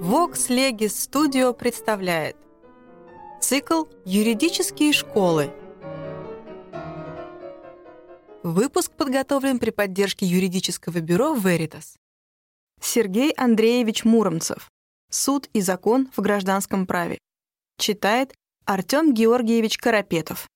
Vox Legis Studio представляет Цикл «Юридические школы». Выпуск подготовлен при поддержке юридического бюро Veritas. Сергей Андреевич Муромцев. Суд и закон в гражданском праве. Читает Артем Георгиевич Карапетов.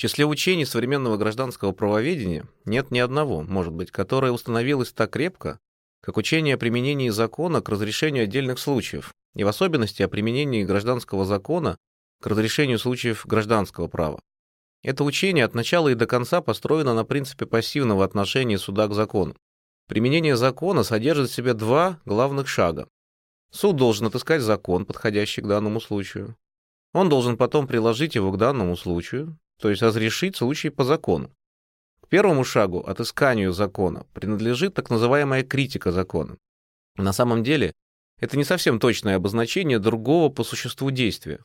В числе учений современного гражданского правоведения нет ни одного, может быть, которое установилось так крепко, как учение о применении закона к разрешению отдельных случаев, и в особенности о применении гражданского закона к разрешению случаев гражданского права. Это учение от начала и до конца построено на принципе пассивного отношения суда к закону. Применение закона содержит в себе два главных шага. Суд должен отыскать закон, подходящий к данному случаю. Он должен потом приложить его к данному случаю, то есть разрешить случай по закону первому шагу, отысканию закона, принадлежит так называемая критика закона. На самом деле, это не совсем точное обозначение другого по существу действия.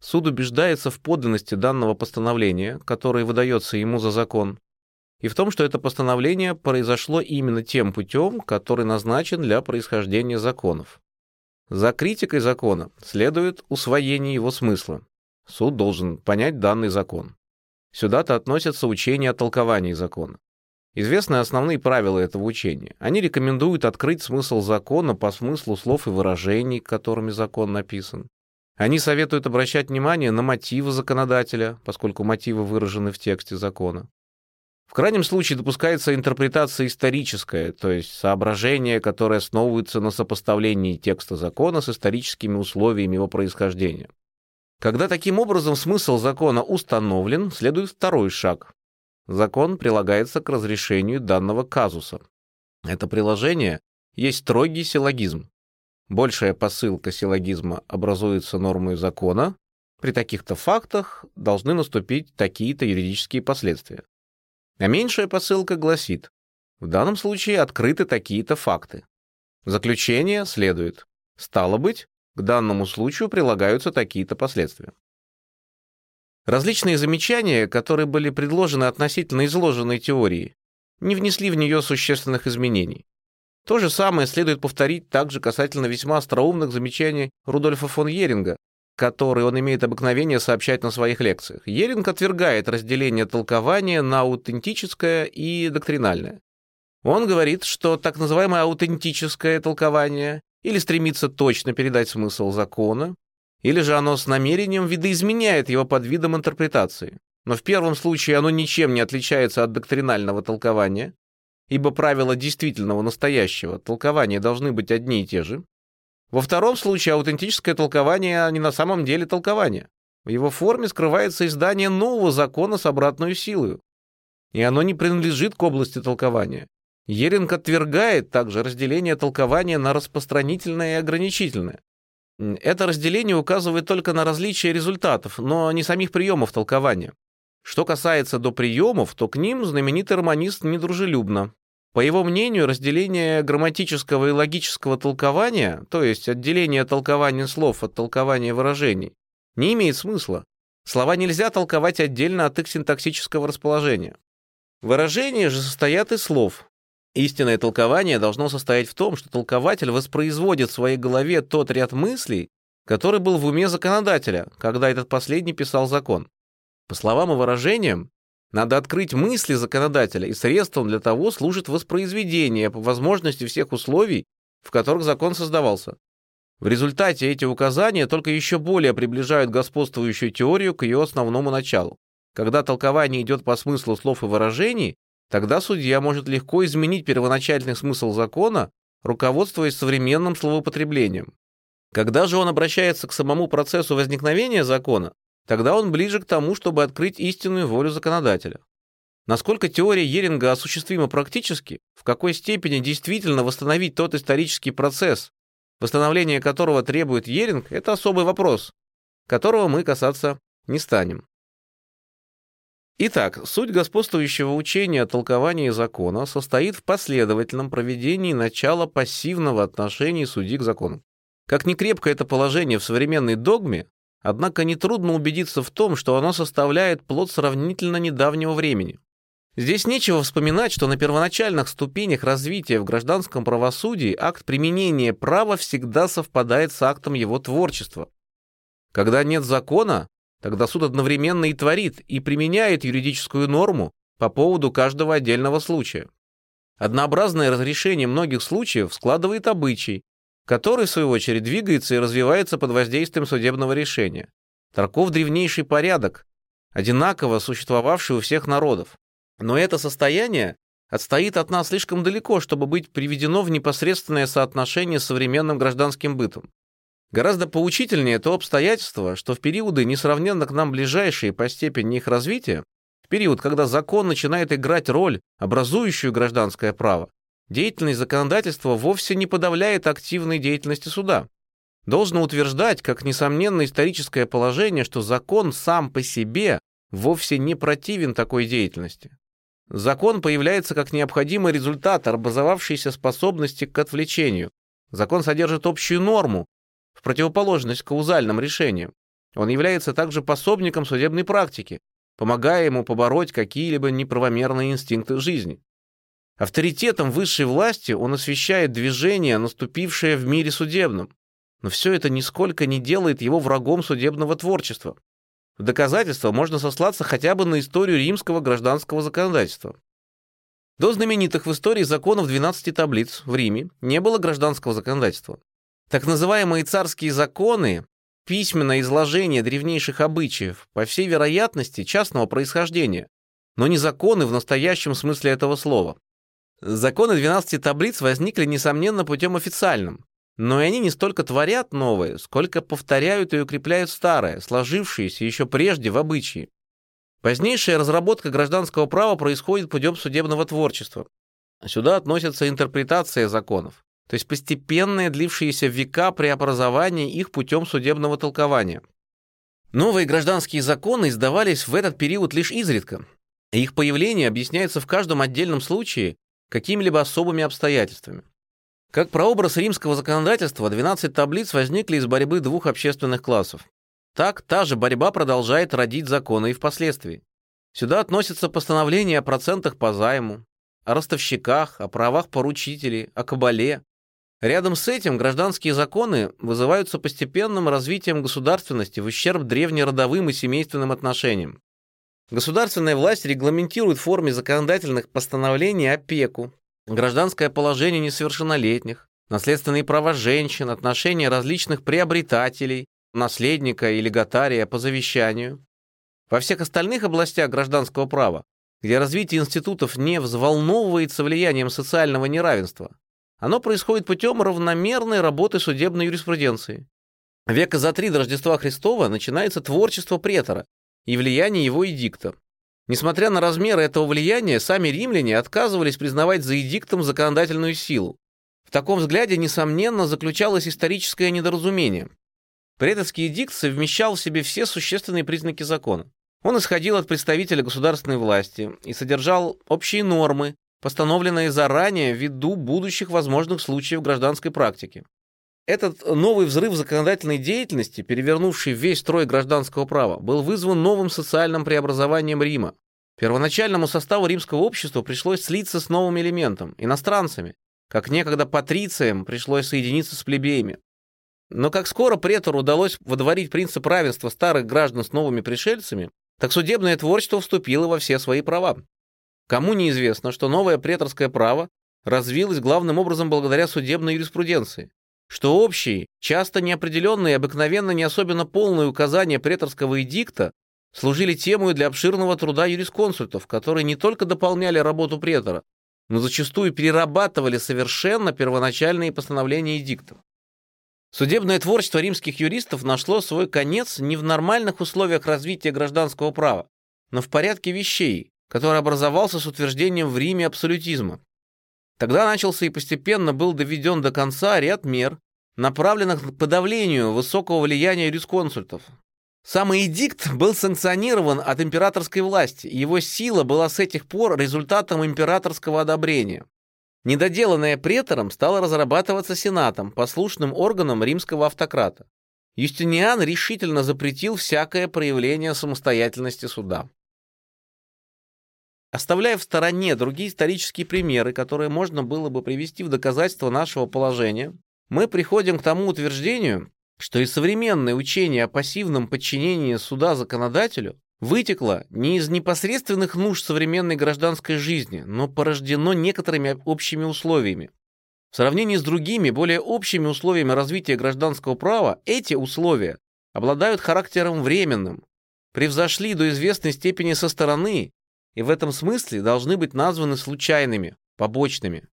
Суд убеждается в подлинности данного постановления, которое выдается ему за закон, и в том, что это постановление произошло именно тем путем, который назначен для происхождения законов. За критикой закона следует усвоение его смысла. Суд должен понять данный закон. Сюда-то относятся учения о толковании закона. Известны основные правила этого учения. Они рекомендуют открыть смысл закона по смыслу слов и выражений, которыми закон написан. Они советуют обращать внимание на мотивы законодателя, поскольку мотивы выражены в тексте закона. В крайнем случае допускается интерпретация историческая, то есть соображение, которое основывается на сопоставлении текста закона с историческими условиями его происхождения. Когда таким образом смысл закона установлен, следует второй шаг. Закон прилагается к разрешению данного казуса. Это приложение есть строгий силлогизм. Большая посылка силлогизма образуется нормой закона. При таких-то фактах должны наступить такие-то юридические последствия. А меньшая посылка гласит, в данном случае открыты такие-то факты. Заключение следует. Стало быть, к данному случаю прилагаются такие-то последствия. Различные замечания, которые были предложены относительно изложенной теории, не внесли в нее существенных изменений. То же самое следует повторить также касательно весьма остроумных замечаний Рудольфа фон Йеринга, которые он имеет обыкновение сообщать на своих лекциях. Йеринг отвергает разделение толкования на аутентическое и доктринальное. Он говорит, что так называемое аутентическое толкование или стремится точно передать смысл закона, или же оно с намерением видоизменяет его под видом интерпретации. Но в первом случае оно ничем не отличается от доктринального толкования, ибо правила действительного настоящего толкования должны быть одни и те же. Во втором случае аутентическое толкование а не на самом деле толкование. В его форме скрывается издание нового закона с обратной силой, и оно не принадлежит к области толкования. Еринг отвергает также разделение толкования на распространительное и ограничительное. Это разделение указывает только на различие результатов, но не самих приемов толкования. Что касается до приемов, то к ним знаменитый романист недружелюбно. По его мнению, разделение грамматического и логического толкования, то есть отделение толкования слов от толкования выражений, не имеет смысла. Слова нельзя толковать отдельно от их синтаксического расположения. Выражения же состоят из слов, Истинное толкование должно состоять в том, что толкователь воспроизводит в своей голове тот ряд мыслей, который был в уме законодателя, когда этот последний писал закон. По словам и выражениям, надо открыть мысли законодателя, и средством для того служит воспроизведение по возможности всех условий, в которых закон создавался. В результате эти указания только еще более приближают господствующую теорию к ее основному началу. Когда толкование идет по смыслу слов и выражений, Тогда судья может легко изменить первоначальный смысл закона, руководствуясь современным словоупотреблением. Когда же он обращается к самому процессу возникновения закона, тогда он ближе к тому, чтобы открыть истинную волю законодателя. Насколько теория Еринга осуществима практически, в какой степени действительно восстановить тот исторический процесс, восстановление которого требует Еринг, это особый вопрос, которого мы касаться не станем. Итак, суть господствующего учения о толковании закона состоит в последовательном проведении начала пассивного отношения судьи к закону. Как ни крепко это положение в современной догме, однако нетрудно убедиться в том, что оно составляет плод сравнительно недавнего времени. Здесь нечего вспоминать, что на первоначальных ступенях развития в гражданском правосудии акт применения права всегда совпадает с актом его творчества. Когда нет закона, тогда суд одновременно и творит, и применяет юридическую норму по поводу каждого отдельного случая. Однообразное разрешение многих случаев складывает обычай, который, в свою очередь, двигается и развивается под воздействием судебного решения. Таков древнейший порядок, одинаково существовавший у всех народов. Но это состояние отстоит от нас слишком далеко, чтобы быть приведено в непосредственное соотношение с современным гражданским бытом. Гораздо поучительнее то обстоятельство, что в периоды, несравненно к нам ближайшие по степени их развития, в период, когда закон начинает играть роль, образующую гражданское право, деятельность законодательства вовсе не подавляет активной деятельности суда. Должно утверждать, как несомненно историческое положение, что закон сам по себе вовсе не противен такой деятельности. Закон появляется как необходимый результат образовавшейся способности к отвлечению. Закон содержит общую норму, в противоположность каузальным решениям. Он является также пособником судебной практики, помогая ему побороть какие-либо неправомерные инстинкты жизни. Авторитетом высшей власти он освещает движение, наступившее в мире судебном. Но все это нисколько не делает его врагом судебного творчества. В доказательство можно сослаться хотя бы на историю римского гражданского законодательства. До знаменитых в истории законов 12 таблиц в Риме не было гражданского законодательства. Так называемые царские законы, письменное изложение древнейших обычаев, по всей вероятности, частного происхождения, но не законы в настоящем смысле этого слова. Законы 12 таблиц возникли, несомненно, путем официальным, но и они не столько творят новое, сколько повторяют и укрепляют старое, сложившееся еще прежде в обычаи. Позднейшая разработка гражданского права происходит путем судебного творчества. Сюда относятся интерпретация законов, то есть постепенное длившиеся века преобразование их путем судебного толкования. Новые гражданские законы издавались в этот период лишь изредка, и их появление объясняется в каждом отдельном случае какими-либо особыми обстоятельствами. Как прообраз римского законодательства, 12 таблиц возникли из борьбы двух общественных классов. Так, та же борьба продолжает родить законы и впоследствии. Сюда относятся постановления о процентах по займу, о ростовщиках, о правах поручителей, о кабале. Рядом с этим гражданские законы вызываются постепенным развитием государственности в ущерб древнеродовым и семейственным отношениям. Государственная власть регламентирует в форме законодательных постановлений опеку, гражданское положение несовершеннолетних, наследственные права женщин, отношения различных приобретателей, наследника и легатария по завещанию. Во всех остальных областях гражданского права, где развитие институтов не взволновывается влиянием социального неравенства, оно происходит путем равномерной работы судебной юриспруденции. Века за три до Рождества Христова начинается творчество претора и влияние его эдикта. Несмотря на размеры этого влияния, сами римляне отказывались признавать за эдиктом законодательную силу. В таком взгляде, несомненно, заключалось историческое недоразумение. Предовский эдикт совмещал в себе все существенные признаки закона. Он исходил от представителя государственной власти и содержал общие нормы, постановленные заранее ввиду будущих возможных случаев гражданской практики. Этот новый взрыв законодательной деятельности, перевернувший весь строй гражданского права, был вызван новым социальным преобразованием Рима. Первоначальному составу римского общества пришлось слиться с новым элементом – иностранцами, как некогда патрициям пришлось соединиться с плебеями. Но как скоро претору удалось водворить принцип равенства старых граждан с новыми пришельцами, так судебное творчество вступило во все свои права. Кому неизвестно, что новое преторское право развилось главным образом благодаря судебной юриспруденции что общие, часто неопределенные и обыкновенно не особенно полные указания преторского эдикта служили темой для обширного труда юрисконсультов, которые не только дополняли работу претора, но зачастую перерабатывали совершенно первоначальные постановления эдиктов. Судебное творчество римских юристов нашло свой конец не в нормальных условиях развития гражданского права, но в порядке вещей, который образовался с утверждением в Риме абсолютизма. Тогда начался и постепенно был доведен до конца ряд мер, направленных к подавлению высокого влияния юрисконсультов. Самый эдикт был санкционирован от императорской власти, и его сила была с этих пор результатом императорского одобрения. Недоделанное претором стало разрабатываться сенатом, послушным органом римского автократа. Юстиниан решительно запретил всякое проявление самостоятельности суда. Оставляя в стороне другие исторические примеры, которые можно было бы привести в доказательство нашего положения, мы приходим к тому утверждению, что и современное учение о пассивном подчинении суда законодателю вытекло не из непосредственных нужд современной гражданской жизни, но порождено некоторыми общими условиями. В сравнении с другими, более общими условиями развития гражданского права, эти условия обладают характером временным, превзошли до известной степени со стороны и в этом смысле должны быть названы случайными, побочными.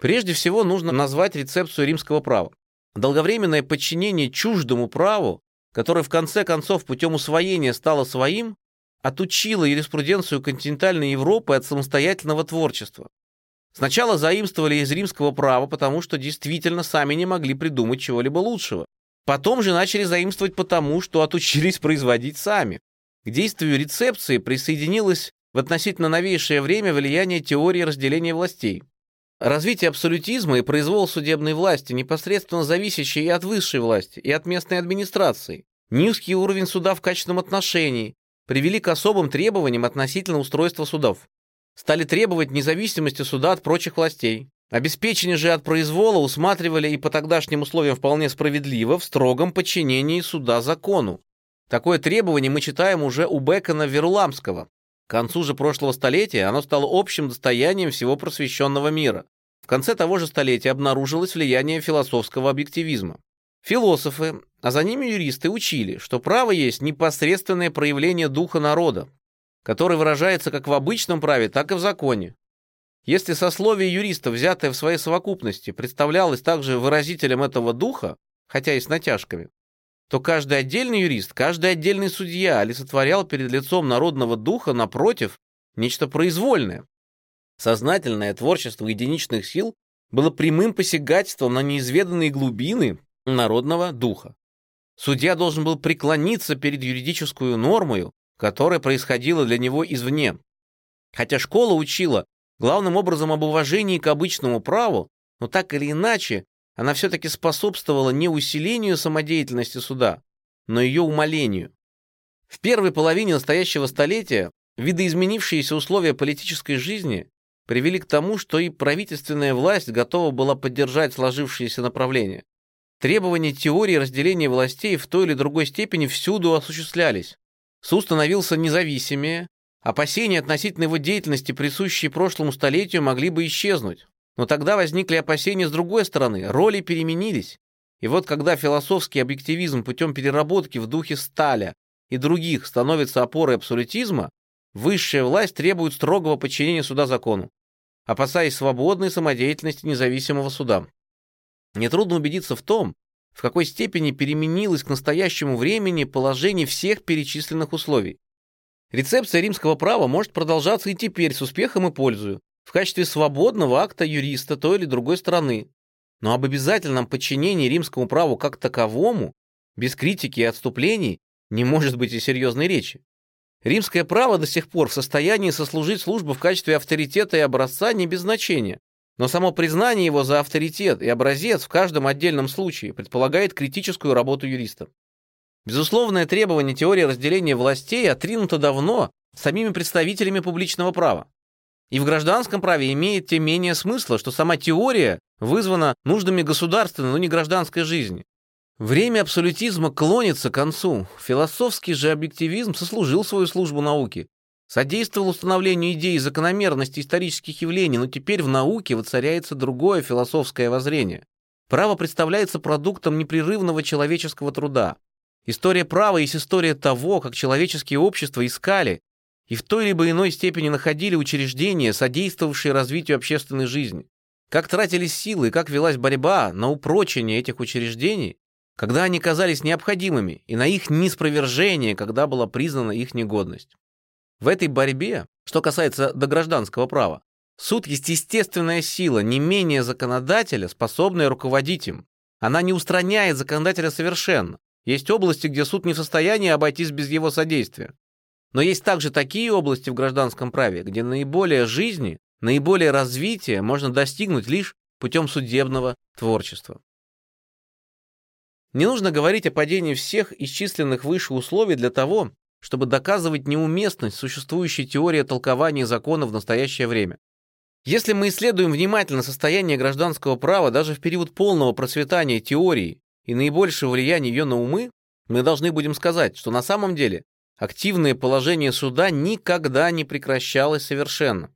Прежде всего нужно назвать рецепцию римского права. Долговременное подчинение чуждому праву, которое в конце концов путем усвоения стало своим, отучило юриспруденцию континентальной Европы от самостоятельного творчества. Сначала заимствовали из римского права, потому что действительно сами не могли придумать чего-либо лучшего. Потом же начали заимствовать потому, что отучились производить сами. К действию рецепции присоединилось в относительно новейшее время влияние теории разделения властей. Развитие абсолютизма и произвол судебной власти, непосредственно зависящие и от высшей власти, и от местной администрации, низкий уровень суда в качественном отношении, привели к особым требованиям относительно устройства судов. Стали требовать независимости суда от прочих властей. Обеспечение же от произвола усматривали и по тогдашним условиям вполне справедливо в строгом подчинении суда закону. Такое требование мы читаем уже у Бекона Веруламского, к концу же прошлого столетия оно стало общим достоянием всего просвещенного мира. В конце того же столетия обнаружилось влияние философского объективизма. Философы, а за ними юристы учили, что право есть непосредственное проявление духа народа, который выражается как в обычном праве, так и в законе. Если сословие юриста, взятое в своей совокупности, представлялось также выразителем этого духа, хотя и с натяжками, то каждый отдельный юрист, каждый отдельный судья олицетворял перед лицом народного духа, напротив, нечто произвольное. Сознательное творчество единичных сил было прямым посягательством на неизведанные глубины народного духа. Судья должен был преклониться перед юридическую нормою, которая происходила для него извне. Хотя школа учила главным образом об уважении к обычному праву, но так или иначе она все-таки способствовала не усилению самодеятельности суда, но ее умалению. В первой половине настоящего столетия видоизменившиеся условия политической жизни привели к тому, что и правительственная власть готова была поддержать сложившиеся направления. Требования теории разделения властей в той или другой степени всюду осуществлялись. Суд становился независимее, опасения относительно его деятельности, присущие прошлому столетию, могли бы исчезнуть. Но тогда возникли опасения с другой стороны, роли переменились. И вот когда философский объективизм путем переработки в духе Сталя и других становится опорой абсолютизма, высшая власть требует строгого подчинения суда закону, опасаясь свободной самодеятельности независимого суда. Нетрудно убедиться в том, в какой степени переменилось к настоящему времени положение всех перечисленных условий. Рецепция римского права может продолжаться и теперь с успехом и пользою, в качестве свободного акта юриста той или другой страны. Но об обязательном подчинении римскому праву как таковому, без критики и отступлений, не может быть и серьезной речи. Римское право до сих пор в состоянии сослужить службу в качестве авторитета и образца не без значения, но само признание его за авторитет и образец в каждом отдельном случае предполагает критическую работу юриста. Безусловное требование теории разделения властей отринуто давно самими представителями публичного права и в гражданском праве имеет тем менее смысла, что сама теория вызвана нуждами государственной, но не гражданской жизни. Время абсолютизма клонится к концу. Философский же объективизм сослужил свою службу науке, содействовал установлению идей закономерности исторических явлений, но теперь в науке воцаряется другое философское воззрение. Право представляется продуктом непрерывного человеческого труда. История права есть история того, как человеческие общества искали, и в той либо иной степени находили учреждения, содействовавшие развитию общественной жизни. Как тратились силы и как велась борьба на упрочение этих учреждений, когда они казались необходимыми, и на их неспровержение, когда была признана их негодность. В этой борьбе, что касается до гражданского права, суд есть естественная сила, не менее законодателя, способная руководить им. Она не устраняет законодателя совершенно. Есть области, где суд не в состоянии обойтись без его содействия. Но есть также такие области в гражданском праве, где наиболее жизни, наиболее развития можно достигнуть лишь путем судебного творчества. Не нужно говорить о падении всех исчисленных выше условий для того, чтобы доказывать неуместность существующей теории толкования закона в настоящее время. Если мы исследуем внимательно состояние гражданского права даже в период полного процветания теории и наибольшего влияния ее на умы, мы должны будем сказать, что на самом деле активное положение суда никогда не прекращалось совершенно.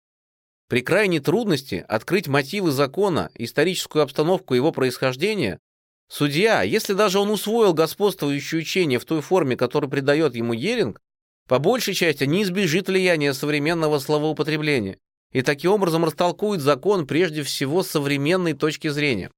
При крайней трудности открыть мотивы закона, историческую обстановку его происхождения, судья, если даже он усвоил господствующее учение в той форме, которую придает ему Еринг, по большей части не избежит влияния современного словоупотребления и таким образом растолкует закон прежде всего с современной точки зрения.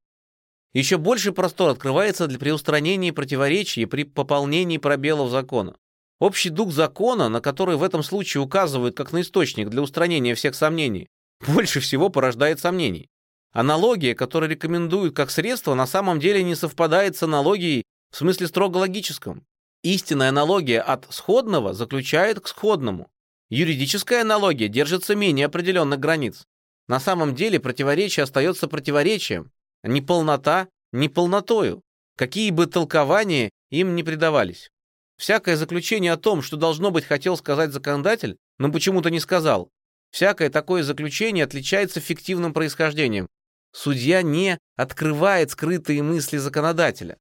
Еще больший простор открывается для преустранения противоречий при пополнении пробелов закона. Общий дух закона, на который в этом случае указывают как на источник для устранения всех сомнений, больше всего порождает сомнений. Аналогия, которую рекомендуют как средство, на самом деле не совпадает с аналогией в смысле строго логическом. Истинная аналогия от сходного заключает к сходному. Юридическая аналогия держится менее определенных границ. На самом деле противоречие остается противоречием, а не полнота не полнотою, какие бы толкования им не придавались. Всякое заключение о том, что должно быть хотел сказать законодатель, но почему-то не сказал, Всякое такое заключение отличается фиктивным происхождением. Судья не открывает скрытые мысли законодателя.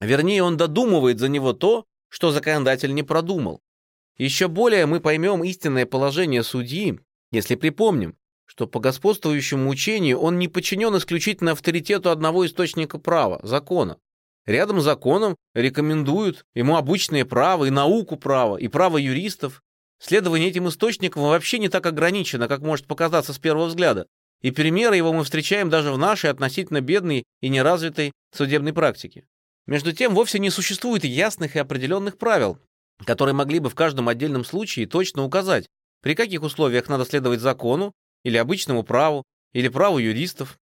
Вернее, он додумывает за него то, что законодатель не продумал. Еще более мы поймем истинное положение судьи, если припомним, что по господствующему учению он не подчинен исключительно авторитету одного источника права, закона. Рядом с законом рекомендуют ему обычное право и науку права, и право юристов, Следование этим источникам вообще не так ограничено, как может показаться с первого взгляда, и примеры его мы встречаем даже в нашей относительно бедной и неразвитой судебной практике. Между тем, вовсе не существует ясных и определенных правил, которые могли бы в каждом отдельном случае точно указать, при каких условиях надо следовать закону или обычному праву, или праву юристов.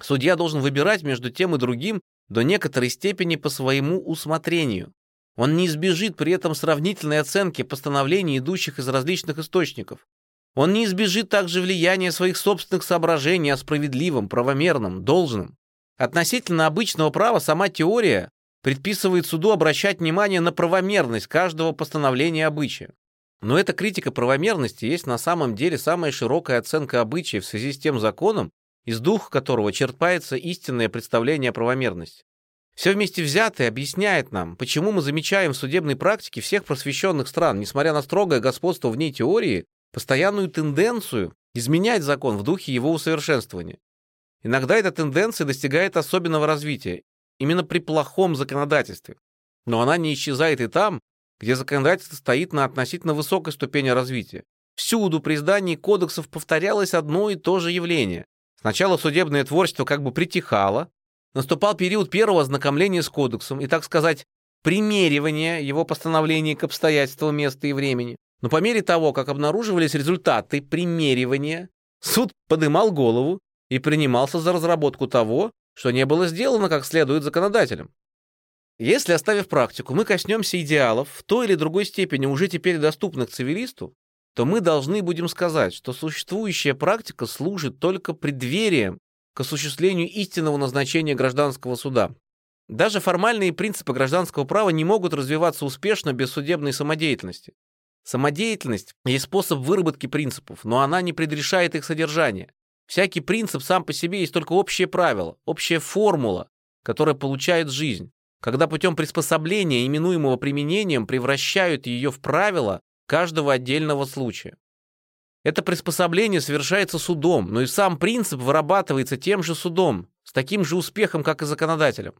Судья должен выбирать между тем и другим до некоторой степени по своему усмотрению. Он не избежит при этом сравнительной оценки постановлений, идущих из различных источников. Он не избежит также влияния своих собственных соображений о справедливом, правомерном, должном. Относительно обычного права сама теория предписывает суду обращать внимание на правомерность каждого постановления обычая. Но эта критика правомерности есть на самом деле самая широкая оценка обычая в связи с тем законом, из духа которого черпается истинное представление о правомерности. Все вместе взятое объясняет нам, почему мы замечаем в судебной практике всех просвещенных стран, несмотря на строгое господство в ней теории, постоянную тенденцию изменять закон в духе его усовершенствования. Иногда эта тенденция достигает особенного развития, именно при плохом законодательстве. Но она не исчезает и там, где законодательство стоит на относительно высокой ступени развития. Всюду при издании кодексов повторялось одно и то же явление. Сначала судебное творчество как бы притихало, наступал период первого ознакомления с кодексом и, так сказать, примеривания его постановлений к обстоятельствам места и времени. Но по мере того, как обнаруживались результаты примеривания, суд подымал голову и принимался за разработку того, что не было сделано как следует законодателем. Если, оставив практику, мы коснемся идеалов в той или другой степени уже теперь доступных цивилисту, то мы должны будем сказать, что существующая практика служит только преддверием к осуществлению истинного назначения гражданского суда. Даже формальные принципы гражданского права не могут развиваться успешно без судебной самодеятельности. Самодеятельность есть способ выработки принципов, но она не предрешает их содержание. Всякий принцип сам по себе есть только общее правило, общая формула, которая получает жизнь, когда путем приспособления, именуемого применением, превращают ее в правило каждого отдельного случая. Это приспособление совершается судом, но и сам принцип вырабатывается тем же судом, с таким же успехом, как и законодателем.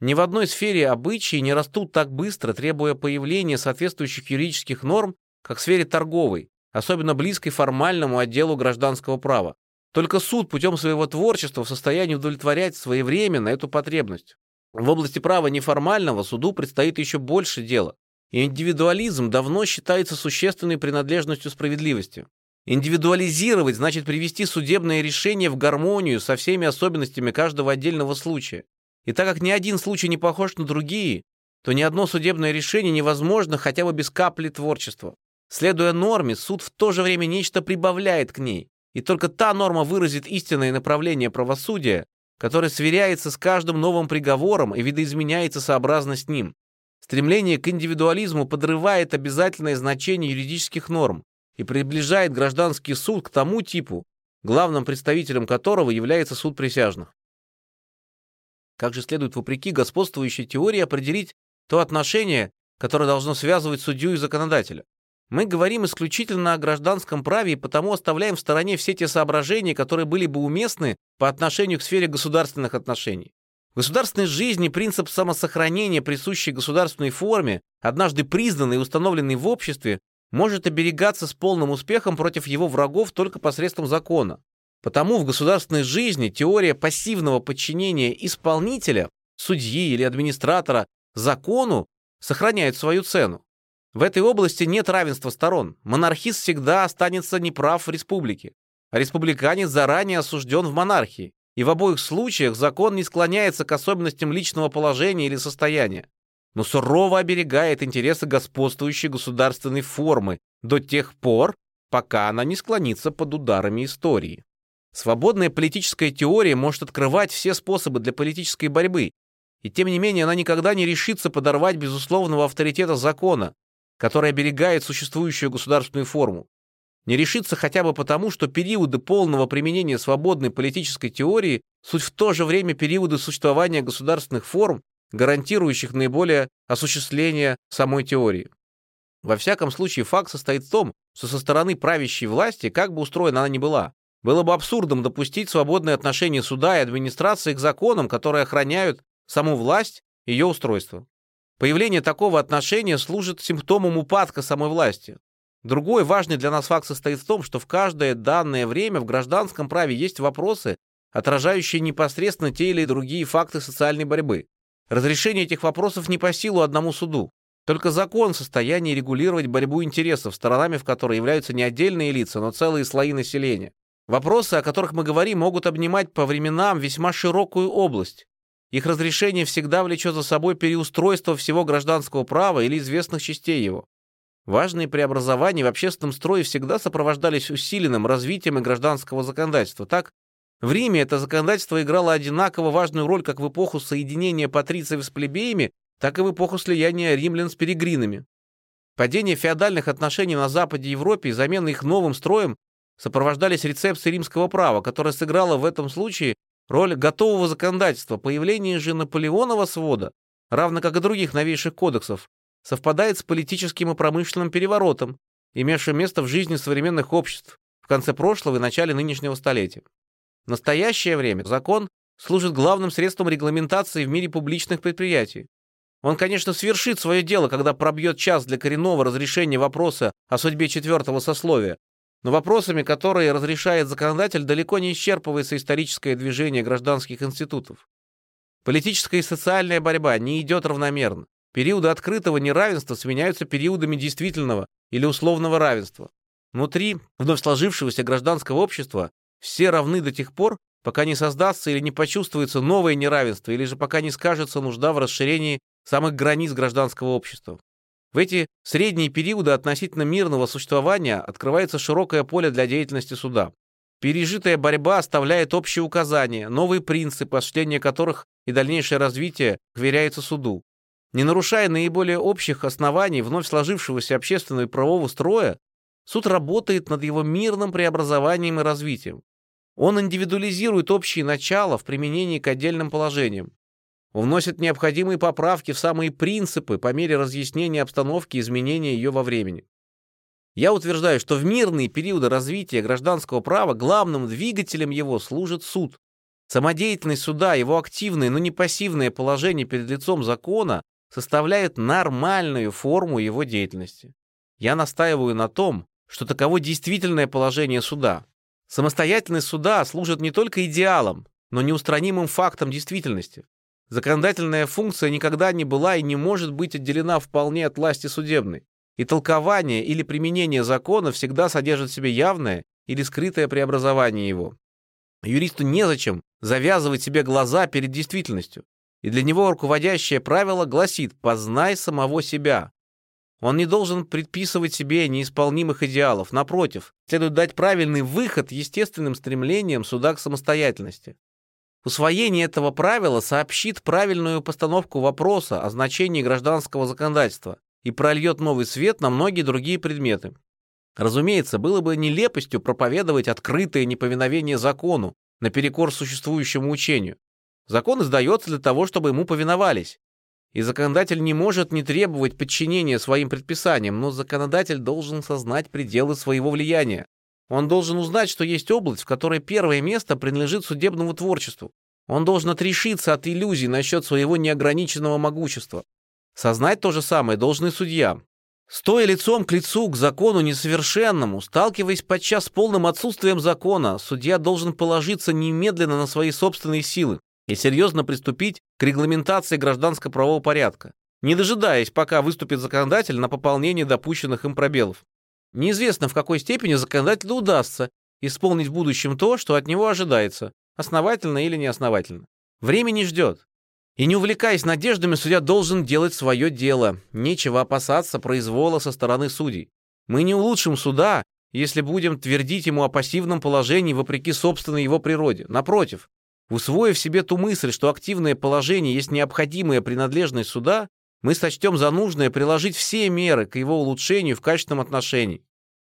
Ни в одной сфере обычаи не растут так быстро, требуя появления соответствующих юридических норм, как в сфере торговой, особенно близкой формальному отделу гражданского права. Только суд путем своего творчества в состоянии удовлетворять своевременно эту потребность. В области права неформального суду предстоит еще больше дела. Индивидуализм давно считается существенной принадлежностью справедливости. Индивидуализировать значит привести судебное решение в гармонию со всеми особенностями каждого отдельного случая. И так как ни один случай не похож на другие, то ни одно судебное решение невозможно хотя бы без капли творчества. Следуя норме, суд в то же время нечто прибавляет к ней, и только та норма выразит истинное направление правосудия, который сверяется с каждым новым приговором и видоизменяется сообразно с ним. Стремление к индивидуализму подрывает обязательное значение юридических норм и приближает гражданский суд к тому типу, главным представителем которого является суд присяжных. Как же следует вопреки господствующей теории определить то отношение, которое должно связывать судью и законодателя? Мы говорим исключительно о гражданском праве и потому оставляем в стороне все те соображения, которые были бы уместны по отношению к сфере государственных отношений. В государственной жизни принцип самосохранения, присущий государственной форме, однажды признанный и установленный в обществе, может оберегаться с полным успехом против его врагов только посредством закона. Потому в государственной жизни теория пассивного подчинения исполнителя, судьи или администратора, закону сохраняет свою цену. В этой области нет равенства сторон. Монархист всегда останется неправ в республике. А республиканец заранее осужден в монархии. И в обоих случаях закон не склоняется к особенностям личного положения или состояния, но сурово оберегает интересы господствующей государственной формы до тех пор, пока она не склонится под ударами истории. Свободная политическая теория может открывать все способы для политической борьбы, и тем не менее она никогда не решится подорвать безусловного авторитета закона, который оберегает существующую государственную форму. Не решится хотя бы потому, что периоды полного применения свободной политической теории суть в то же время периоды существования государственных форм, гарантирующих наиболее осуществление самой теории. Во всяком случае, факт состоит в том, что со стороны правящей власти, как бы устроена она ни была, было бы абсурдом допустить свободное отношение суда и администрации к законам, которые охраняют саму власть и ее устройство. Появление такого отношения служит симптомом упадка самой власти. Другой важный для нас факт состоит в том, что в каждое данное время в гражданском праве есть вопросы, отражающие непосредственно те или другие факты социальной борьбы. Разрешение этих вопросов не по силу одному суду. Только закон в состоянии регулировать борьбу интересов, сторонами в которой являются не отдельные лица, но целые слои населения. Вопросы, о которых мы говорим, могут обнимать по временам весьма широкую область. Их разрешение всегда влечет за собой переустройство всего гражданского права или известных частей его. Важные преобразования в общественном строе всегда сопровождались усиленным развитием и гражданского законодательства. Так, в Риме это законодательство играло одинаково важную роль как в эпоху соединения патрициев с плебеями, так и в эпоху слияния римлян с перегринами. Падение феодальных отношений на Западе Европе и замена их новым строем сопровождались рецепцией римского права, которое сыграло в этом случае Роль готового законодательства, появление же Наполеонова свода, равно как и других новейших кодексов, совпадает с политическим и промышленным переворотом, имевшим место в жизни современных обществ в конце прошлого и начале нынешнего столетия. В настоящее время закон служит главным средством регламентации в мире публичных предприятий. Он, конечно, свершит свое дело, когда пробьет час для коренного разрешения вопроса о судьбе четвертого сословия, но вопросами, которые разрешает законодатель, далеко не исчерпывается историческое движение гражданских институтов. Политическая и социальная борьба не идет равномерно. Периоды открытого неравенства сменяются периодами действительного или условного равенства. Внутри вновь сложившегося гражданского общества все равны до тех пор, пока не создастся или не почувствуется новое неравенство, или же пока не скажется нужда в расширении самых границ гражданского общества. В эти средние периоды относительно мирного существования открывается широкое поле для деятельности суда. Пережитая борьба оставляет общие указания, новые принципы, осуществление которых и дальнейшее развитие вверяется суду. Не нарушая наиболее общих оснований вновь сложившегося общественного и правового строя, суд работает над его мирным преобразованием и развитием. Он индивидуализирует общие начала в применении к отдельным положениям вносит необходимые поправки в самые принципы по мере разъяснения обстановки и изменения ее во времени. Я утверждаю, что в мирные периоды развития гражданского права главным двигателем его служит суд. Самодеятельность суда, его активное, но не пассивное положение перед лицом закона составляет нормальную форму его деятельности. Я настаиваю на том, что таково действительное положение суда. Самостоятельность суда служит не только идеалом, но неустранимым фактом действительности. Законодательная функция никогда не была и не может быть отделена вполне от власти судебной. И толкование или применение закона всегда содержит в себе явное или скрытое преобразование его. Юристу незачем завязывать себе глаза перед действительностью. И для него руководящее правило гласит «познай самого себя». Он не должен предписывать себе неисполнимых идеалов. Напротив, следует дать правильный выход естественным стремлениям суда к самостоятельности. Усвоение этого правила сообщит правильную постановку вопроса о значении гражданского законодательства и прольет новый свет на многие другие предметы. Разумеется, было бы нелепостью проповедовать открытое неповиновение закону наперекор существующему учению. Закон издается для того, чтобы ему повиновались. И законодатель не может не требовать подчинения своим предписаниям, но законодатель должен сознать пределы своего влияния. Он должен узнать, что есть область, в которой первое место принадлежит судебному творчеству. Он должен отрешиться от иллюзий насчет своего неограниченного могущества. Сознать то же самое должен и судья. Стоя лицом к лицу к закону несовершенному, сталкиваясь подчас с полным отсутствием закона, судья должен положиться немедленно на свои собственные силы и серьезно приступить к регламентации гражданско-правового порядка, не дожидаясь, пока выступит законодатель на пополнение допущенных им пробелов. Неизвестно, в какой степени законодателю удастся исполнить в будущем то, что от него ожидается, основательно или неосновательно. Время не ждет. И не увлекаясь надеждами, судья должен делать свое дело. Нечего опасаться произвола со стороны судей. Мы не улучшим суда, если будем твердить ему о пассивном положении вопреки собственной его природе. Напротив, усвоив себе ту мысль, что активное положение есть необходимая принадлежность суда, мы сочтем за нужное приложить все меры к его улучшению в качественном отношении.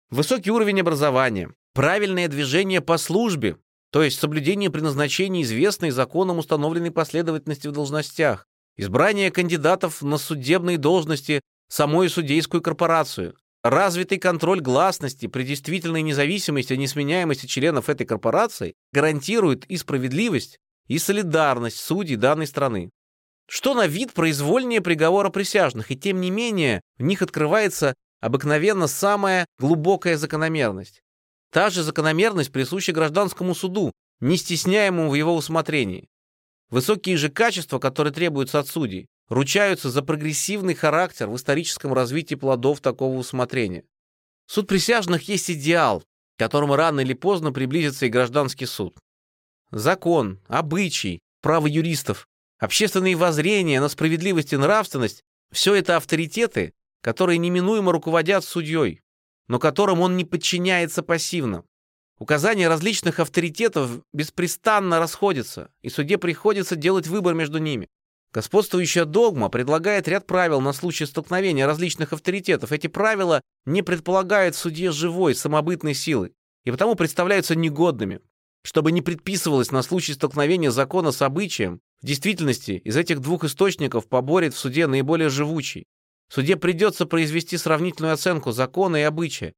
Высокий уровень образования, правильное движение по службе, то есть соблюдение предназначения известной законом установленной последовательности в должностях, избрание кандидатов на судебные должности самой судейскую корпорацию, развитый контроль гласности при действительной независимости и несменяемости членов этой корпорации гарантирует и справедливость, и солидарность судей данной страны. Что на вид произвольнее приговора присяжных, и тем не менее в них открывается обыкновенно самая глубокая закономерность. Та же закономерность присуща гражданскому суду, не стесняемому в его усмотрении. Высокие же качества, которые требуются от судей, ручаются за прогрессивный характер в историческом развитии плодов такого усмотрения. Суд присяжных есть идеал, к которому рано или поздно приблизится и гражданский суд. Закон, обычай, право юристов, общественные воззрения на справедливость и нравственность – все это авторитеты, которые неминуемо руководят судьей но которым он не подчиняется пассивно. Указания различных авторитетов беспрестанно расходятся, и суде приходится делать выбор между ними. Господствующая догма предлагает ряд правил на случай столкновения различных авторитетов. Эти правила не предполагают в суде живой, самобытной силы, и потому представляются негодными. Чтобы не предписывалось на случай столкновения закона с обычаем, в действительности из этих двух источников поборет в суде наиболее живучий. Суде придется произвести сравнительную оценку закона и обычая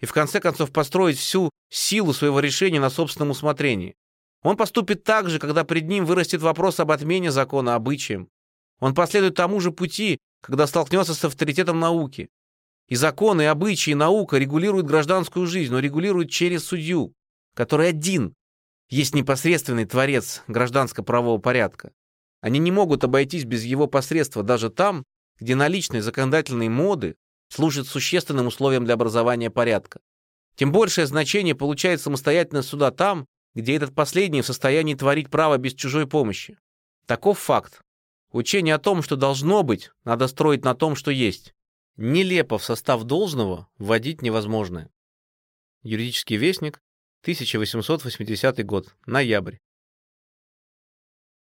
и в конце концов построить всю силу своего решения на собственном усмотрении. Он поступит так же, когда пред ним вырастет вопрос об отмене закона обычаем. Он последует тому же пути, когда столкнется с авторитетом науки. И законы, и обычаи, и наука регулируют гражданскую жизнь, но регулируют через судью, который один есть непосредственный творец гражданско-правового порядка. Они не могут обойтись без его посредства даже там, где наличные законодательные моды служат существенным условием для образования порядка. Тем большее значение получает самостоятельность суда там, где этот последний в состоянии творить право без чужой помощи. Таков факт. Учение о том, что должно быть, надо строить на том, что есть. Нелепо в состав должного вводить невозможное. Юридический вестник, 1880 год, ноябрь.